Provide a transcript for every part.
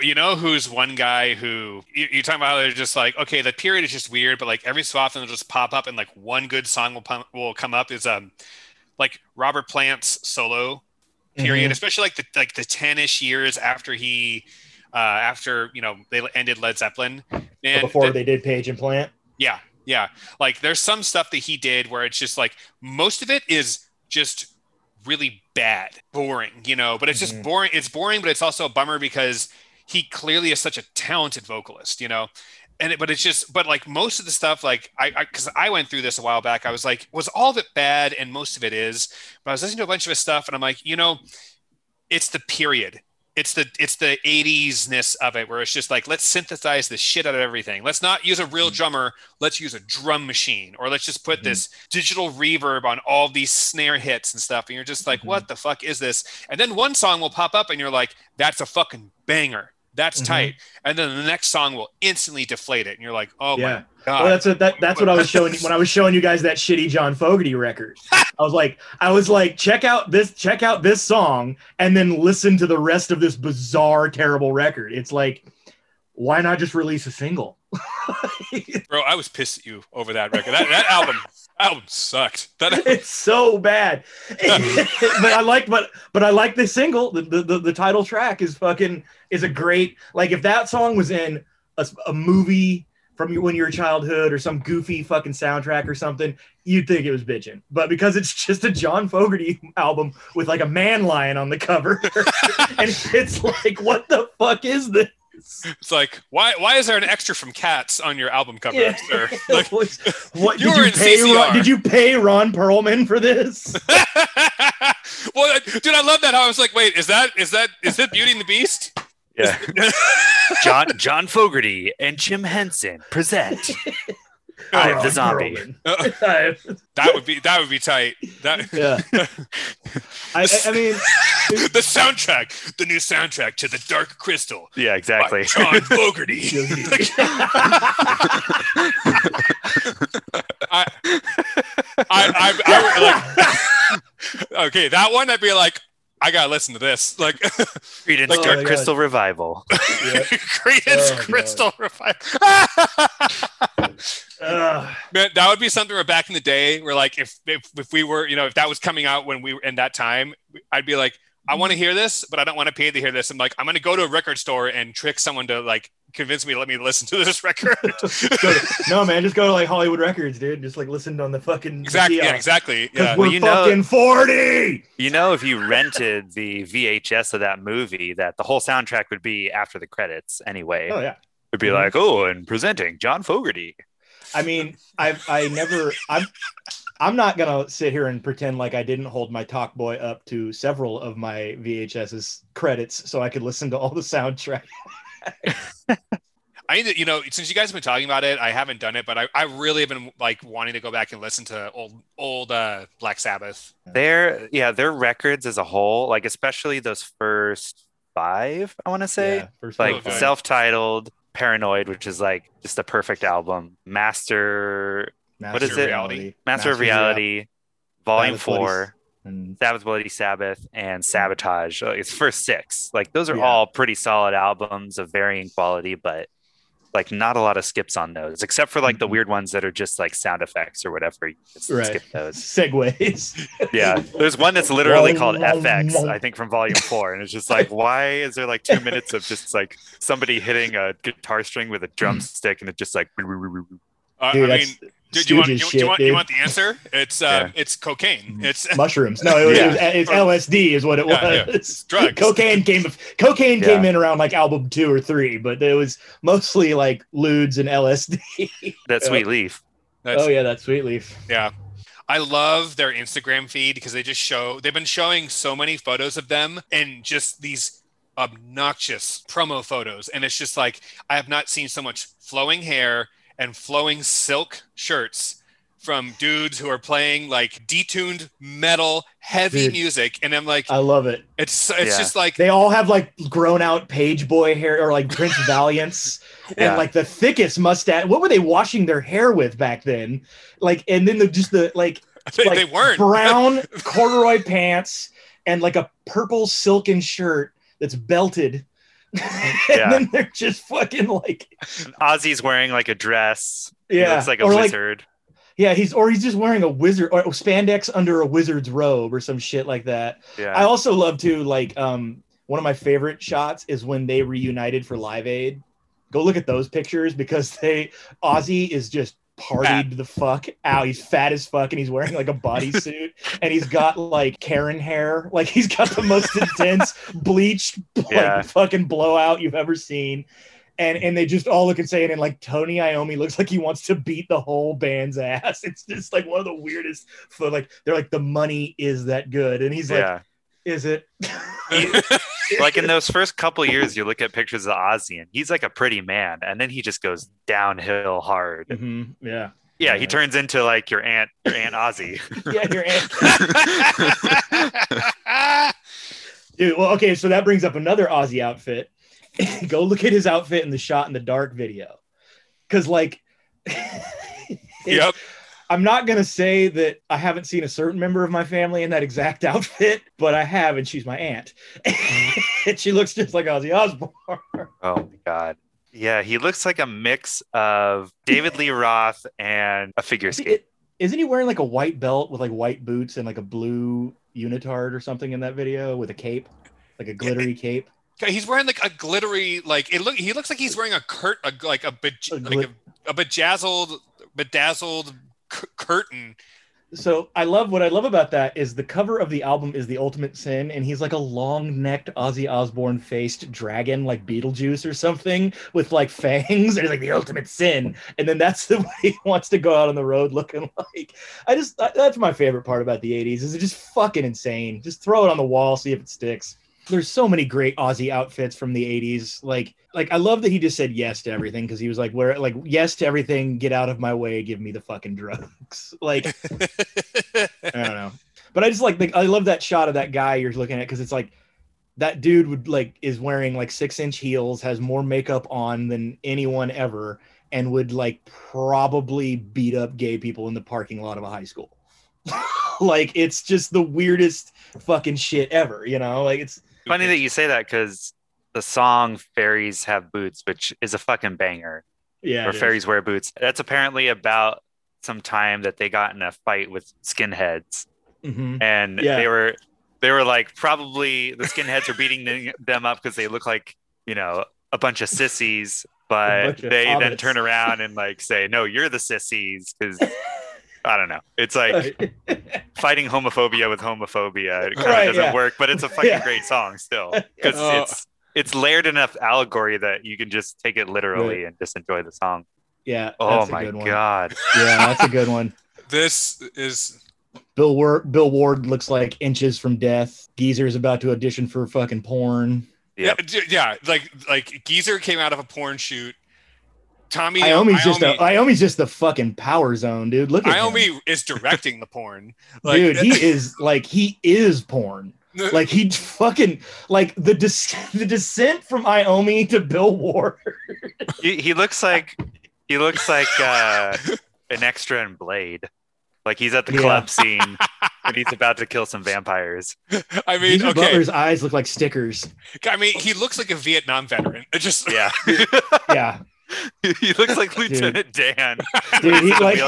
You know who's one guy who you, you're talking about? How they're just like, okay, the period is just weird, but like every so often they'll just pop up and like one good song will pump, will come up. Is um like Robert Plant's solo period, Mhm. especially like the like the ten ish years after he uh after you know they ended Led Zeppelin. And before the- they did Page and Plant. yeah, yeah. Like there's some stuff that he did where it's just like most of it is just really bad, boring, you know, but it's just Mhm. boring. It's boring, but it's also a bummer because he clearly is such a talented vocalist, you know. And it, but it's just but like most of the stuff like I because I, went through this a while back I was like was all of it bad and most of it is but I was listening to a bunch of his stuff and I'm like you know it's the period it's the it's the 80s-ness of it where it's just like let's synthesize the shit out of everything let's not use a real drummer let's use a drum machine or let's just put Mhm. this digital reverb on all these snare hits and stuff and you're just like Mhm. what the fuck is this and then one song will pop up and you're like that's a fucking banger that's Mhm. tight and then the next song will instantly deflate it and you're like oh Yeah. my god Well, that's what that, that's what I was showing when I was showing you guys that shitty John Fogerty record. I was like, I was like, check out this, check out this song, and then listen to the rest of this bizarre, terrible record. It's like, why not just release a single? bro i was pissed at you over that record that, that album album sucked that it's so bad. but I like, but but I like this single. The, the the the title track is fucking is a great. Like if that song was in a, a movie from your, when you were childhood or some goofy fucking soundtrack or something, you'd think it was bitching. But because it's just a John Fogerty album with like a man lion on the cover, and it's like, what the fuck is this? It's like, why why is there an extra from Cats on your album cover, Yeah. sir? Like, what You did were you in pay? CCR. Ron, did you pay Ron Perlman for this? well, uh, dude, I love that. How I was like, wait, is that is that is it Beauty and the Beast? Yeah. John John Fogerty and Jim Henson present Oh, I am the zombie. Perlman. That would be that would be tight. That yeah. I, I, I mean, the soundtrack, the new soundtrack to the Dark Crystal Yeah, by exactly. John Fogerty. I, I, I, I like, okay, that one I'd be like, I gotta listen to this. Like, oh, Creedence Oh Dark God. Crystal Revival. yeah. Creedence Oh, God. Crystal Revival. Ugh. Man, that would be something where back in the day, where like if, if if we were, you know, if that was coming out when we were in that time, I'd be like, I want to hear this, but I don't want to pay to hear this. I'm like, I'm gonna go to a record store and trick someone to like convince me to let me listen to this record. To- no, man, just go to like Hollywood Records, dude. Just like listen on the fucking exactly, yeah, kiosk. exactly. 'Cause Yeah. we're Well, you know- fucking forty. You know, if you rented the VHS of that movie, that the whole soundtrack would be after the credits anyway. Oh yeah. It'd be Mhm. like, oh, and presenting John Fogerty. I mean, I I never I'm I'm not gonna sit here and pretend like I didn't hold my talk boy up to several of my VHS's credits so I could listen to all the soundtrack. I need to, you know, since you guys have been talking about it, I haven't done it, but I, I really have been like wanting to go back and listen to old old uh, Black Sabbath. Their yeah, their records as a whole, like especially those first five, I want to say, Yeah, first like Oh, good. Paranoid, which is like just a perfect album. Master what is Master of it? Reality. Master of Master of Reality, Volume Sabbath Four, And Sabbath Bloody Sabbath, and Sabotage. Like, It's first six. Like those are Yeah. all pretty solid albums of varying quality, but like not a lot of skips on those, except for like the Mhm. weird ones that are just like sound effects or whatever. You just Right. skip those. segues. Yeah, there's one that's literally called FX, I think, from Volume Four, and it's just like, why is there like two minutes of just like somebody hitting a guitar string with a drumstick, and it just like, Uh, Dude, I that's mean, do, do you want you, shit, you want you want the answer? It's uh, Yeah. it's cocaine. It's mushrooms. No, it was, Yeah. it was it's LSD is what it Yeah, yeah. was. It's drugs. Cocaine came cocaine Yeah. came in around like album two or three, but it was mostly like ludes and LSD. that sweet leaf. That's, oh yeah, that sweet leaf. Yeah. I love their Instagram feed because they just show they've been showing so many photos of them and just these obnoxious promo photos. And it's just like I have not seen so much flowing hair and flowing silk shirts from dudes who are playing like detuned metal heavy Dude. music. And I'm like, I love it. it's it's Yeah. just like They all have like grown out page boy hair or like Prince Valiants Yeah. and like the thickest mustache. What were they washing their hair with back then? Like and then the just the like they, like they weren't. brown corduroy pants and like a purple silken shirt that's belted and Yeah. then they're just fucking like Ozzy's wearing like a dress. Yeah, looks like a or like wizard. yeah, he's or he's just wearing a wizard or spandex under a wizard's robe or some shit like that. yeah. I also love to like um one of my favorite shots is when they reunited for Live Aid. Go look at those pictures because they Ozzy is just partied the fuck out. He's fat as fuck and he's wearing like a bodysuit and he's got like Karen hair. Like he's got the most intense bleached like Yeah. fucking blowout you've ever seen. And, and they just all look insane and like Tony Iommi looks like he wants to beat the whole band's ass. It's just like one of the weirdest. For like they're like the money is that good, and he's like, yeah. is it? Like in those first couple years, you look at pictures of Ozzy and he's like a pretty man, and then he just goes downhill hard. Mhm, Yeah, Yeah, he turns into like your aunt, your aunt Ozzy. yeah, your aunt. Dude, well, okay, so that brings up another Ozzy outfit. Go look at his outfit in the shot in the dark video, because like, yep. I'm not gonna say that I haven't seen a certain member of my family in that exact outfit, but I have, and she's my aunt, and she looks just like Ozzy Osbourne. Oh my god. Yeah, he looks like a mix of David Lee Roth and a figure skate. Isn't he wearing like a white belt with like white boots and like a blue unitard or something in that video with a cape, like a glittery cape? He's wearing like a glittery, like it look. He looks like he's wearing a curt, a, like a, bej- A like a, a bejazzled, bedazzled c- curtain. So I love what I love about that is the cover of the album is the ultimate sin, and he's like a long-necked Ozzy Osbourne faced dragon, like Beetlejuice or something, with like fangs, and he's like the ultimate sin. And then that's the way he wants to go out on the road looking like. I just that's my favorite part about the '80s is it's just fucking insane. Just throw it on the wall, see if it sticks. There's so many great Ozzy outfits from the '80s. Like, like I love that he just said yes to everything because he was like, "Where, like, yes to everything. Get out of my way. Give me the fucking drugs." Like. I don't know. But I just like, I love that shot of that guy you're looking at because it's like that dude would like is wearing like six inch heels, has more makeup on than anyone ever, and would like probably beat up gay people in the parking lot of a high school. like it's just the weirdest fucking shit ever, you know? Like it's Funny that you say that because the song Fairies Have Boots, which is a fucking banger, yeah. or it is. Fairies Wear Boots. That's apparently about some time that they got in a fight with skinheads. Mhm. and Yeah. they were they were like probably the skinheads were beating them- up because they look like you know a bunch of sissies but bunch of they then turn around and like say no you're the sissies because i don't know it's like fighting homophobia with homophobia it kind Right, of doesn't yeah. work but it's a fucking Yeah. great song still because Oh. it's it's layered enough allegory that you can just take it literally and just enjoy the song yeah. oh a my good one. god Yeah, that's a good one. This is Bill Ward, Bill Ward looks like inches from death. Geezer is about to audition for fucking porn. Yep. yeah, yeah. Like like Geezer came out of a porn shoot. Tommy Iommi's just a, Iommi, Iommi's just the fucking power zone, dude. Look at him. Iommi is directing the porn. Like, dude. He is like he is porn. Like he fucking like the des- the descent from Iommi to Bill Ward. he, he looks like he looks like uh, an extra in Blade. Like he's at the Yeah. club scene and he's about to kill some vampires. I mean, Geezer okay. Butler's eyes look like stickers. I mean, he looks like a Vietnam veteran. It just Yeah, Yeah, he looks like Lieutenant Dan. dude. He like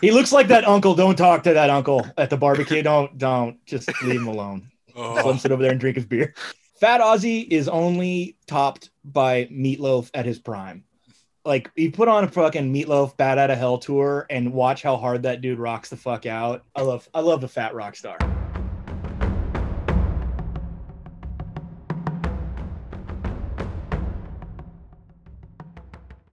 he looks like that uncle. Don't talk to that uncle at the barbecue. Don't don't just leave him alone. Oh. Let Oh. him sit over there and drink his beer. Fat Ozzy is only topped by Meatloaf at his prime. Like he put on a fucking Meatloaf Bat Out of Hell tour and watch how hard that dude rocks the fuck out. I love I love the fat rock star.